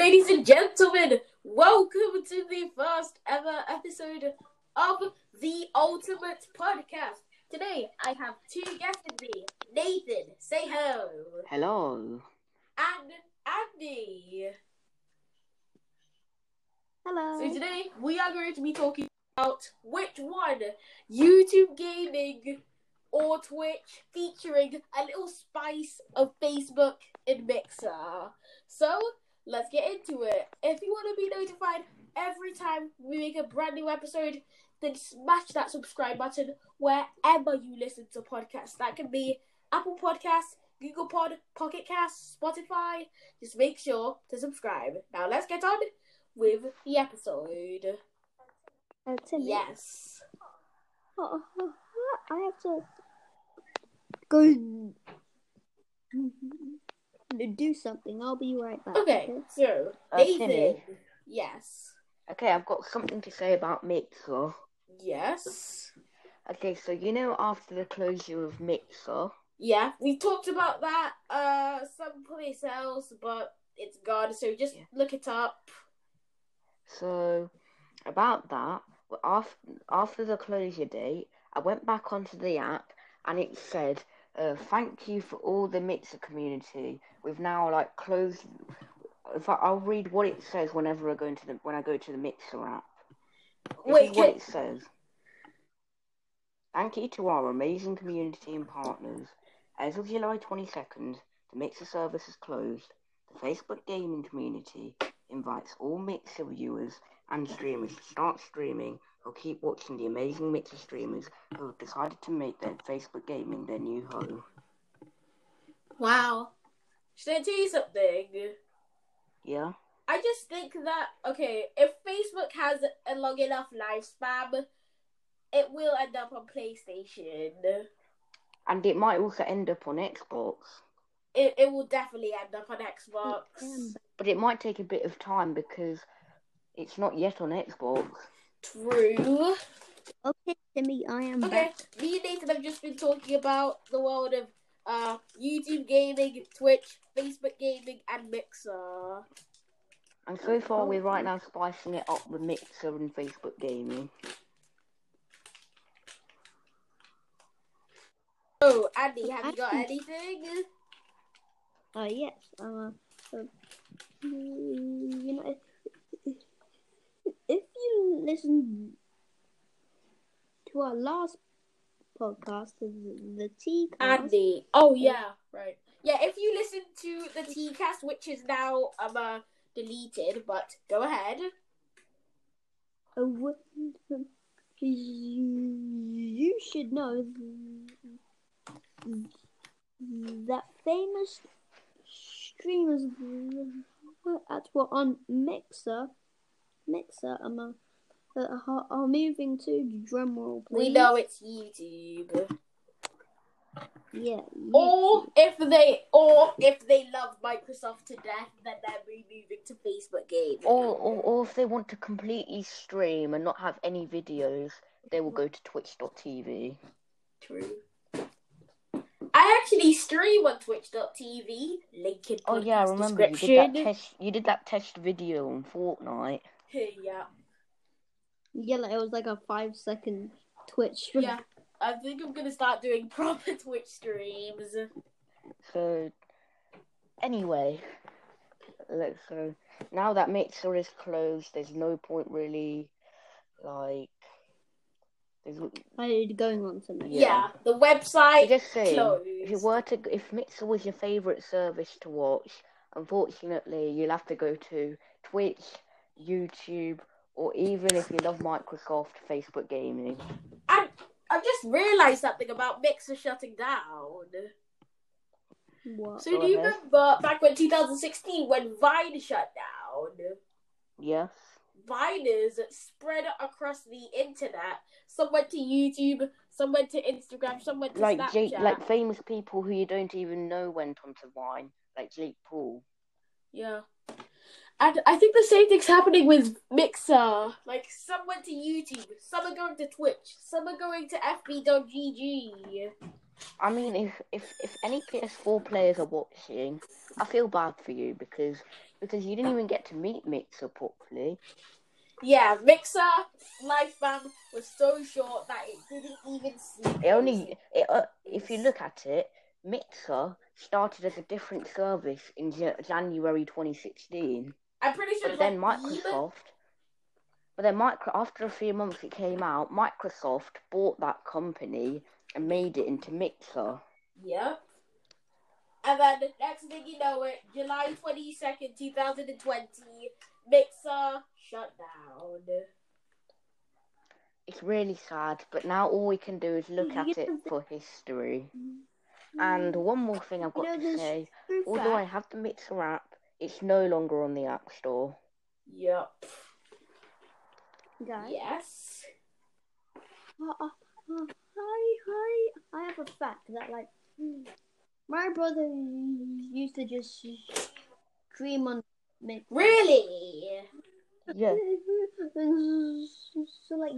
ladies and gentlemen. Welcome to the first ever episode of the Ultimate Podcast. Today, I have two guests with me. Nathan, say hello. Hello. And Andy. Hello. So today, we are going to be talking about which one, YouTube gaming or Twitch, featuring a little spice of Facebook and Mixer. So, let's get into it. If you want to be notified every time we make a brand new episode, then smash that subscribe button wherever you listen to podcasts. That can be Apple Podcasts, Google Pod, Pocket Cast, Spotify. Just make sure to subscribe. Now let's get on with the episode. Yes. Oh, oh, oh, I have to go do something. I'll be right back. Okay, so Uh, Nathan. Timmy? Yes. Okay, I've got something to say about Mixer. Yes. Okay, so you know after the closure of Mixer, Yeah, we talked about that uh someplace else, but it's gone. So just Yeah. look it up. so about that, after after the closure date, I went back onto the app and it said, uh, "Thank you for all the Mixer community. We've now like closed." In fact, I'll read what it says whenever I go into the when I go to the Mixer app. This Wait, is what it says. Thank you to our amazing community and partners. As of July 22nd, the Mixer service is closed. The Facebook gaming community invites all Mixer viewers and streamers to start streaming or keep watching the amazing mix of streamers who have decided to make their Facebook gaming their new home. wow. Should I tell you something? Yeah? I just think that okay, if Facebook has a long enough lifespan, it will end up on PlayStation. And it might also end up on Xbox. It it will definitely end up on Xbox. But it might take a bit of time because it's not yet on Xbox. True. okay, Timmy, I am Okay, back. me and Nathan have just been talking about the world of uh YouTube gaming, Twitch, Facebook gaming, and Mixer. And so far, we're right now spicing it up with Mixer and Facebook gaming. Oh, Andy, have you got anything? Uh, yes. Uh, uh, you know, if, if you listen to our last podcast, the, T cast, Andy. Oh yeah, right. Yeah, if you listen to the T-cast, which is now um uh, deleted, but go ahead. you, should know that famous streamers that were on Mixer, Mixer, um, uh, are, are uh, moving to drumroll, please. We know it's YouTube. Yeah. Or if they, or if they love Microsoft to death, then they're moving to Facebook gaming. Or, or, or if they want to completely stream and not have any videos, they will go to twitch.tv. True. I actually stream on Twitch.tv. Link in Oh yeah, I remember you did that test. You did that test video on Fortnite. yeah, Yeah, like, it was like a five second Twitch. yeah. I think I'm gonna start doing proper Twitch streams. So, anyway, look. So now that Mixer is closed, there's no point really, like, there's I going on to next. Yeah, Yeah. the website I'm just saying, closed. if you were to, if Mixer was your favorite service to watch, unfortunately, you'll have to go to Twitch, YouTube, or even if you love Microsoft, Facebook gaming. And I just realised something about Mixer shutting down. What? So do you remember back when 2016 when Vine shut down? Yes. Viners spread across the internet. Some went to YouTube, some went to Instagram, some went to Like Snapchat. Jake, like famous people who you don't even know went onto Vine, like Jake Paul. Yeah. And I think the same thing's happening with Mixer. Like, some went to YouTube, some are going to Twitch, some are going to FB.gg. I mean, if if if any PS4 players are watching, I feel bad for you because because you didn't even get to meet Mixer properly. Yeah, Mixer lifespan was so short that it didn't even see. It only, it, uh, if you look at it, Mixer started as a different service in Ja- January 2016. I'm pretty sure. But then like, Microsoft, but then micro after a few months it came out, Microsoft bought that company and made it into Mixer. Yep. And then the next thing you know it, July 22nd, 2020, Mixer shut down. It's really sad, but now all we can do is look at it for history. And one more thing I've You got know, to say, although I have the Mixer app, it's no longer on the App Store. Yep. guys. Yes. Uh, uh, uh, hi, hi. I have a fact that like my brother used to just stream on Mix. Really? Yeah. So like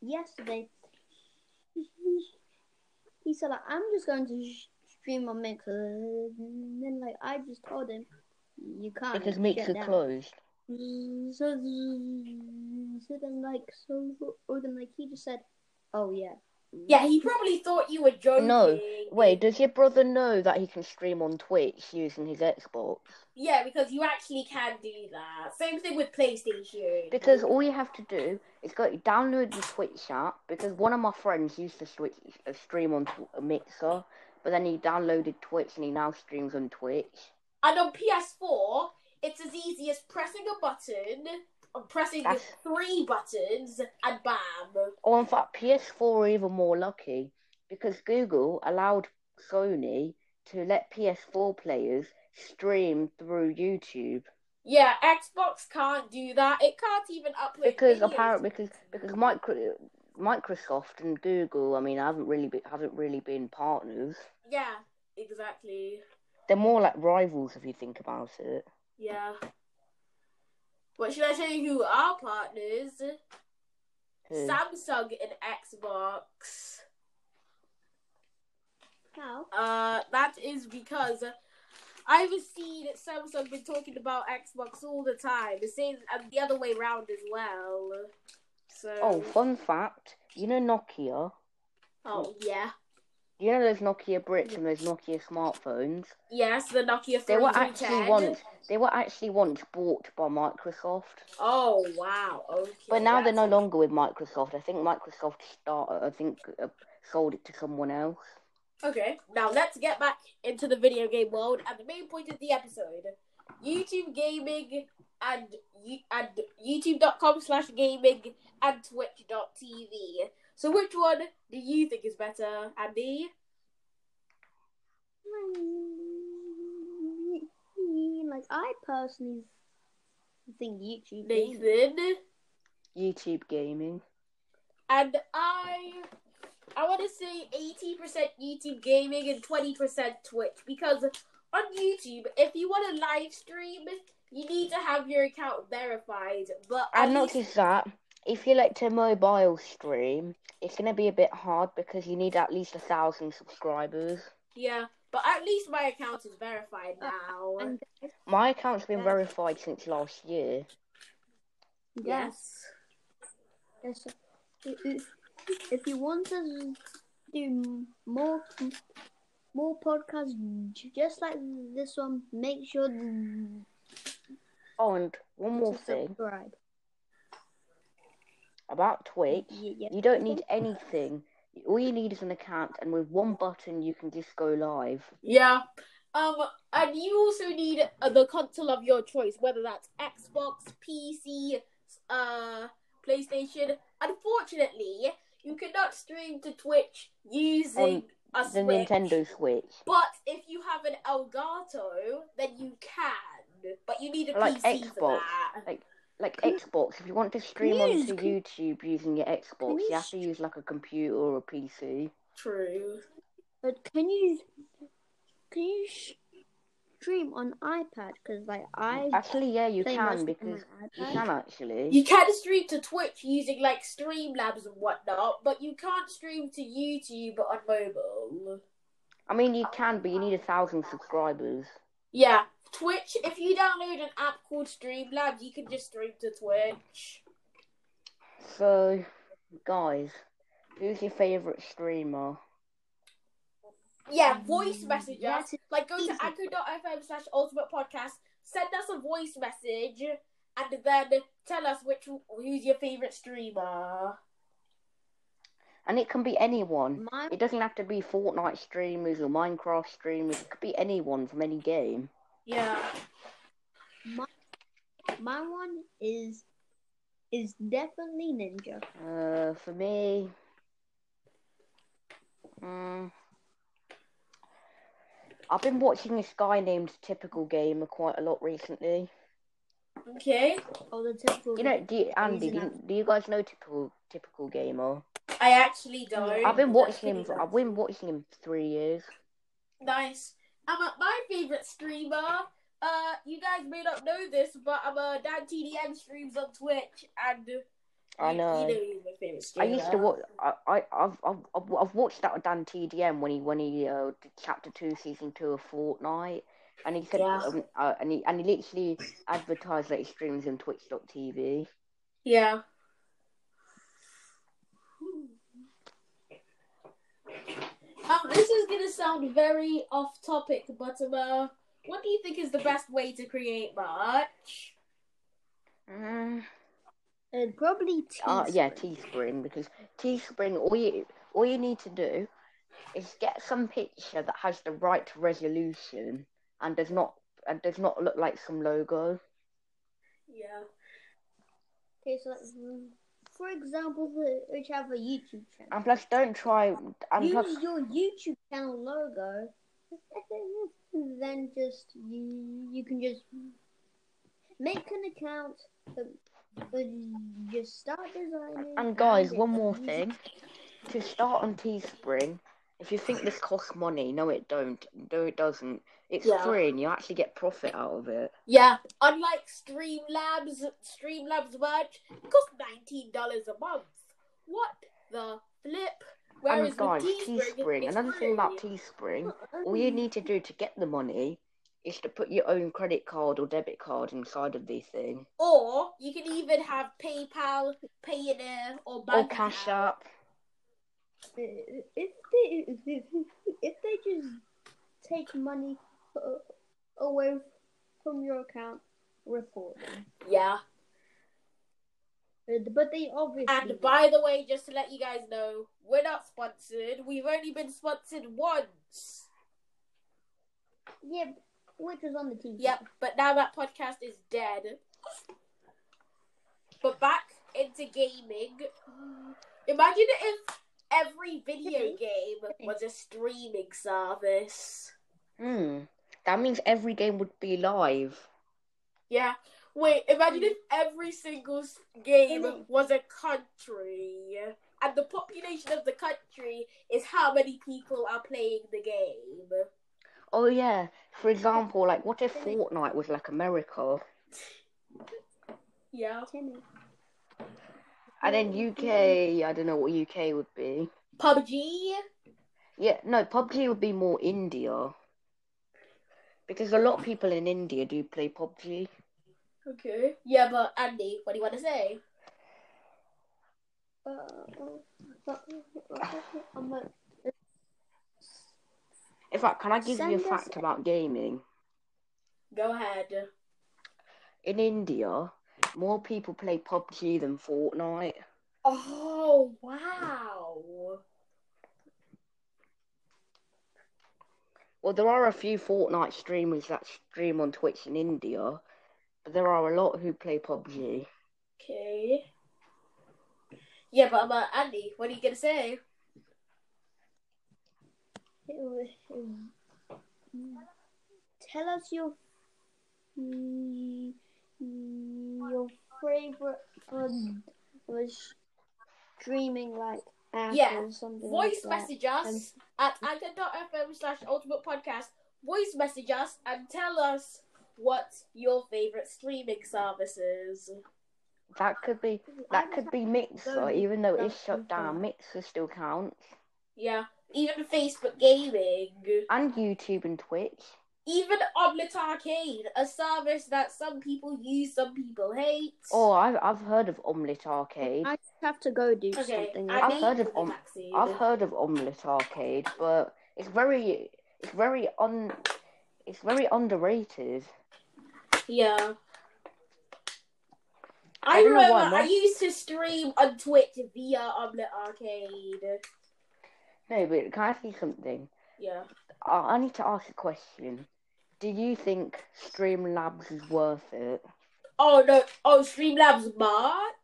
yesterday, he, he said like I'm just going to stream on Mixer, and then like I just told him you can't Because shut Mixer down." closed. So, so then like so or then like he just said, oh yeah. Yeah, he probably thought you were joking. No, Wait, does your brother know that he can stream on Twitch using his Xbox? Yeah, because you actually can do that. Same thing with PlayStation. Because all you have to do is go download the Twitch app. Because one of my friends used to switch, uh, stream on a Mixer, but then he downloaded Twitch and he now streams on Twitch. And on PS4, it's as easy as pressing a button, or pressing That's- three buttons, and bam. Or in fact, PS4 are even more lucky because Google allowed Sony to let PS4 players stream through YouTube Yeah, Xbox can't do that. It can't even upload because videos. apparently because because micro, Microsoft and Google, I mean, haven't really been, haven't really been partners. Yeah, exactly. They're more like rivals if you think about it. Yeah. But should I tell you who our partners? Who? Samsung and Xbox. How? Uh, that is because I've seen Samsung been talking about Xbox all the time. The same and the other way around as well. So. Oh, fun fact! You know Nokia. Oh, yeah. You know those Nokia bricks and those Nokia smartphones. Yes, the Nokia They were actually once they were actually once bought by Microsoft. Oh wow. Okay. But now they're no longer with Microsoft. I think Microsoft start. I think uh, sold it to someone else. Okay, now let's get back into the video game world and the main point of the episode: YouTube gaming and and YouTube.com slash gaming and Twitch.tv. So, which one do you think is better, Andy? Mm, like I personally think YouTube. gaming- Nathan YouTube gaming. and I. I want to say eighty percent YouTube gaming and twenty percent Twitch because on YouTube, if you want to live stream, you need to have your account verified. But And at not least- just that, if you like to mobile stream, it's gonna be a bit hard because you need at least a thousand subscribers. Yeah, but at least my account is verified now. And My account's been Yeah. verified since last year. yes, yes. If, if you want to do more more podcasts just like this one, make sure Oh, and one more thing subscribe. About Twitch. Yeah. You don't need anything. All you need is an account, and with one button, you can just go live. Yeah. Um, and you also need uh, the console of your choice, whether that's Xbox, PC, uh, PlayStation. Unfortunately, you cannot stream to Twitch using a The Switch. Nintendo Switch. But if you have an Elgato, then you can. But you need a Like PC for Xbox. that. Like Xbox, if you want to stream you use- onto YouTube using your Xbox, you you have to use like a computer or a PC. True. But can you can you stream on iPad? Because like I Actually, yeah, you can because you can actually. You can stream to Twitch using like Streamlabs and whatnot, but you can't stream to YouTube on mobile. I mean, you can, but you need a thousand subscribers. Yeah, Twitch. If you download an app called Streamlabs, you can just stream to Twitch. So, guys, who's your favorite streamer? Yeah, um, voice message us. Like, go to easy. anchor.fm slash ultimate podcast, send us a voice message, and then tell us which who's your favorite streamer. And it can be anyone. My It doesn't have to be Fortnite streamers or Minecraft streamers. It could be anyone from any game. Yeah. my my one is is definitely Ninja. Uh, for me, mm, I've been watching this guy named Typical Gamer quite a lot recently. Okay. Oh, the typical. You know, do you, Andy? Do you, do you guys know Typical Typical Gamer? I actually don't. I've been watching him. For, I've been watching him for three years. Nice. I'm a, my favorite streamer. Uh, you guys may not know this, but I'm a Dan TDM streams on Twitch, and I know. You know he's my favorite I used to watch. I, I, I've, I've, I've I've watched that with Dan TDM when he, when he uh, did chapter two, season two of Fortnite, and he said, Yeah. um, uh, and he, and he literally advertised that he streams on Twitch.tv. Yeah. Um, this is gonna sound very off topic, but um, uh, what do you think is the best way to create merch? Uh, probably uh, Teespring. yeah, Teespring because Teespring, all you, all you need to do is get some picture that has the right resolution and does not, and does not look like some logo. Yeah. Okay, so like, mm, for example, which have a YouTube channel. And plus, don't try. And Use plus, your YouTube channel logo. Then just you, you can just make an account. Just start designing. And guys, one more thing. To start on Teespring, if you think this costs money, no, it don't. No, it doesn't. It's Yeah. free, and you actually get profit out of it. Yeah. Unlike Streamlabs, Streamlabs merch costs nineteen dollars a month. What the flip? Oh Whereas and guys, Teespring, Teespring. Another thing about free. Teespring, all you need to do to get the money is to put your own credit card or debit card inside of the thing, Or you can even have PayPal, Payoneer, or or Cash. App. If they if, they just take money uh, away from your account, report them. Yeah. But they obviously. And by the way, just to let you guys know, we're not sponsored. We've only been sponsored once. yeah, which was on the TV. Yep, but now that podcast is dead. But back into gaming. Imagine if every video game was a streaming service. Hmm. That means every game would be live. Yeah. Wait, imagine if every single game was a country. And the population of the country is how many people are playing the game. Oh yeah. For example, like what if Fortnite was like America, Yeah. And then UK? I don't know what UK would be. PUBG? Yeah, no, PUBG would be more India. Because a lot of people in India do play PUBG. Okay. Yeah, but Andy, what do you want to say? In fact, can I give you a Send us- fact about gaming? Go ahead. In India, more people play PUBG than Fortnite. Oh, wow. Well, there are a few Fortnite streamers that stream on Twitch in India, but there are a lot who play PUBG. Okay. Yeah, but uh, Andy, what are you going to say? tell us your mm, your favorite um, was streaming like app Yeah, or something Voice like that. message us at anchor.fm slash ultimate podcast. Voice message us and tell us what your favorite streaming service is. That could be that could be Mixer, even though it's shut down. Mixer still counts, Yeah, even Facebook gaming. and YouTube and Twitch. Even Omlet Arcade, a service that some people use, some people hate. Oh, I've I've heard of Omlet Arcade. I have to go do okay, something. I I've heard of the Om- taxi. I've heard of Omlet Arcade, but it's very it's very un it's very underrated. Yeah. I I, don't why, remember I used to stream on Twitch via Omlet Arcade. No, but can I ask you something? Yeah. I, I need to ask a question. Do you think Streamlabs is worth it? Oh no! Oh, Streamlabs merch.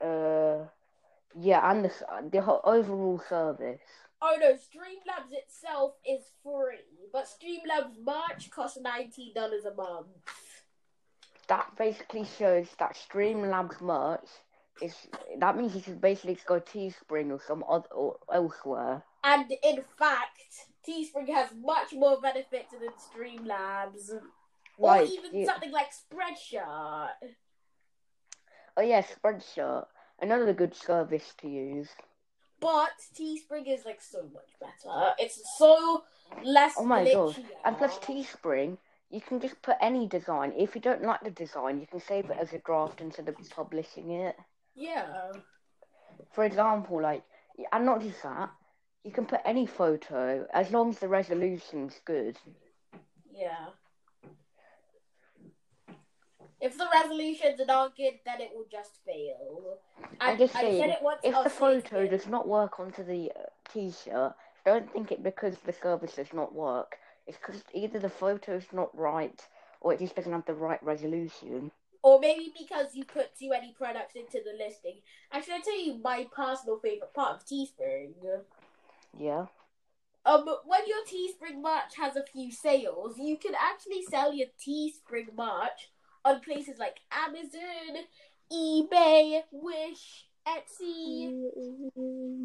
Uh, yeah, and the the whole overall service. Oh no! Streamlabs itself is free, but Streamlabs merch costs nineteen dollars a month. That basically shows that Streamlabs merch is that means you should basically go to Teespring or some other or elsewhere. And in fact, Teespring has much more benefits than Streamlabs, or even something like Spreadshirt. oh yeah, Spreadshirt, another good service to use. But Teespring is like so much better. It's so less. Oh my god! glitchy. And plus Teespring, you can just put any design. If you don't like the design, you can save it as a draft instead of publishing it. Yeah. For example, like, and not just that, you can put any photo as long as the resolution's good. Yeah. If the resolutions are not good, then it will just fail. I'm And just I said saying, it once If the photo does not work onto the uh, t-shirt, don't think it because the service does not work. It's because either the photo's not right or it just doesn't have the right resolution. Or maybe because you put too many products into the listing. Actually, I'll tell you my personal favorite part of Teespring. Yeah. Um, when your Teespring merch has a few sales, you can actually sell your Teespring merch on places like Amazon, eBay, Wish, Etsy.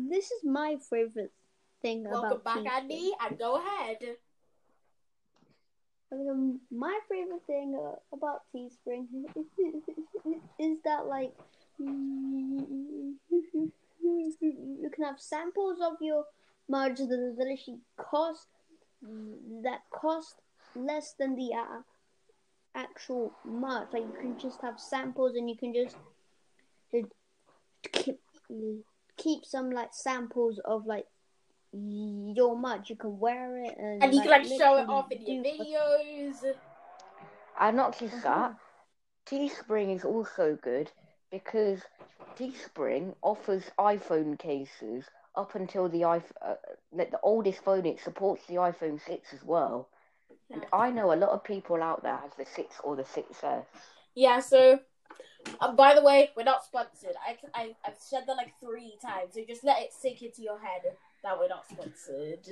This is my favorite thing Welcome about back, Teespring. Andy, and go ahead. Um, my favorite thing uh, about Teespring is that like you can have samples of your merch that that actually cost that cost less than the uh, actual merch. Like you can just have samples and you can just keep keep some like samples of like your merch. You can wear it and And you can like show it off in your do videos. And not just Uh-huh. that, Teespring is also good because Teespring offers iPhone cases up until the iPhone, uh, like the oldest phone. It supports the iPhone 6 as well. And I know a lot of people out there have the 6 or the 6S. Yeah, so um, by the way, we're not sponsored. I, I I've said that like three times, so just let it sink into your head that we're not sponsored.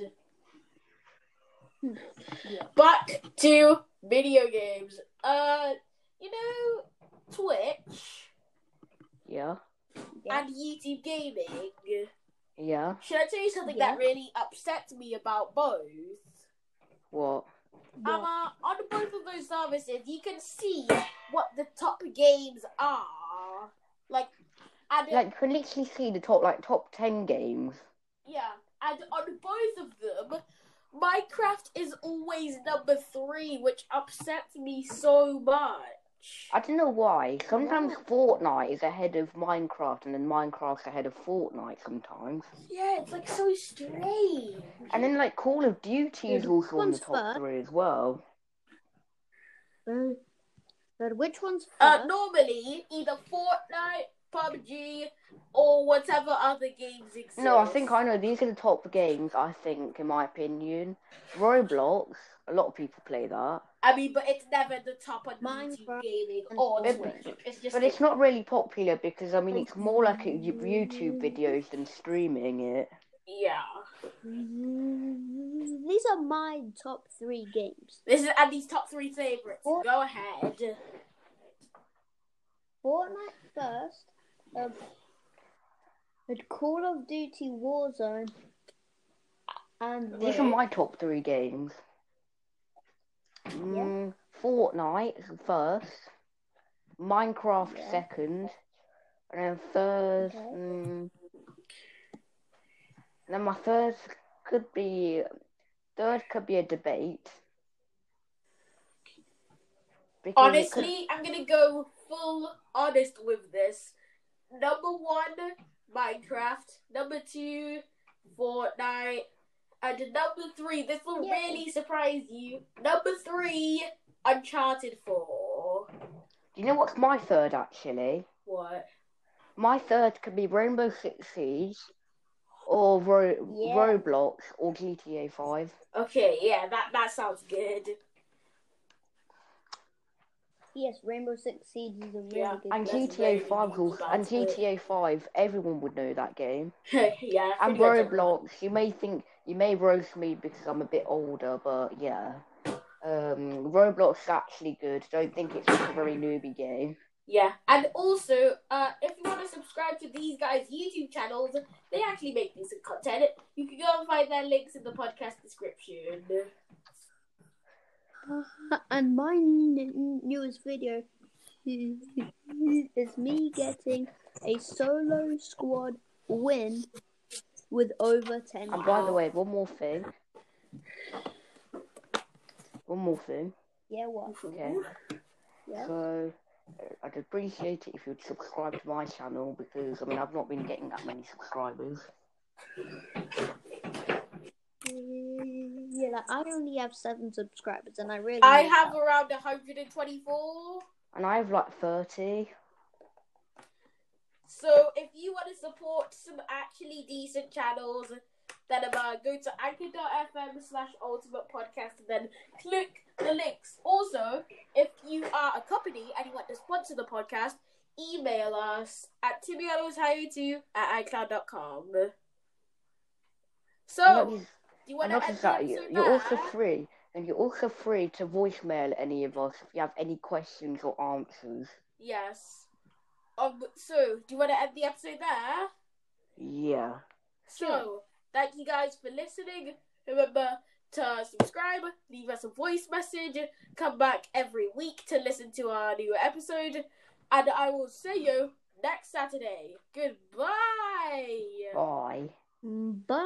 Yeah. Back to video games. Uh, you know, Twitch Yeah, Yeah. and YouTube gaming. Yeah. Should I tell you something Yeah. that really upsets me about both? What? Um, uh, on both of those services, you can see what the top games are. Like, and Like you can literally see the top, like top 10 games. yeah, and on both of them, Minecraft is always number three, which upsets me so much. I don't know why. Sometimes Fortnite is ahead of Minecraft, and then Minecraft's ahead of Fortnite sometimes. Yeah, it's like so strange. And then like Call of Duty is Yeah, also on the top first. three as well. Uh, but which one's Uh, normally either Fortnite, PUBG, or whatever other games exist. No, I think I know these are the top games. I think, in my opinion, Roblox. A lot of people play that, I mean, but it's never the top of Minecraft YouTube gaming or But- Twitch. It's just but it's not really popular because I mean it's more like YouTube videos than streaming it. yeah. Mm, These are my top three games. This is Andy's top three favorites. Fort- Go ahead. Fortnite first, um, and Call of Duty Warzone, and These are my top three games. Mm, Fortnite first, Minecraft Yeah. second, and then third. Okay. Mm, and then my third could be third could be a debate. Because it could- Honestly, I'm gonna go full honest with this. Number one, Minecraft. Number two, Fortnite. And number three, this will Yay. really surprise you. Number three, Uncharted 4. Do you know what's my third actually? What? My third could be Rainbow Six Siege, or Ro- Yeah. Roblox, or GTA Five. Okay, yeah, that, that sounds good. Yes, Rainbow Six Siege is a really Yeah, good And game. That's very GTA Five, good, also, and that's good. GTA Five, everyone would know that game. yeah. And pretty Roblox, you may think you may roast me because I'm a bit older, but yeah. Um, Roblox is actually good. Don't think it's just a very newbie game. Yeah, and also, uh, if you want to subscribe to these guys' YouTube channels, they actually make decent content. You can go and find their links in the podcast description. And my n- newest video is me getting a solo squad win with over 10 And by the way, one more thing. One more thing. Yeah, what? Okay. Yeah. So I'd appreciate it if you'd subscribe to my channel because I mean I've not been getting that many subscribers. Mm, yeah, like, I only have seven subscribers, and I really. I have help. around 124. And I have like thirty. So if you want to support some actually decent channels, then uh, go to anchor.fm slash ultimate podcast and then click the links. Also, if you are a company and you want to sponsor the podcast, email us at timianos2 at icloud.com. So, not do you want to just that, you- you're also free. And you're also free to voicemail any of us if you have any questions or answers. Yes. Um, so, do you want to end the episode there? Yeah. So, thank you guys for listening. Remember to subscribe, leave us a voice message, come back every week to listen to our new episode, and I will see you next Saturday. Goodbye. Bye. Bye.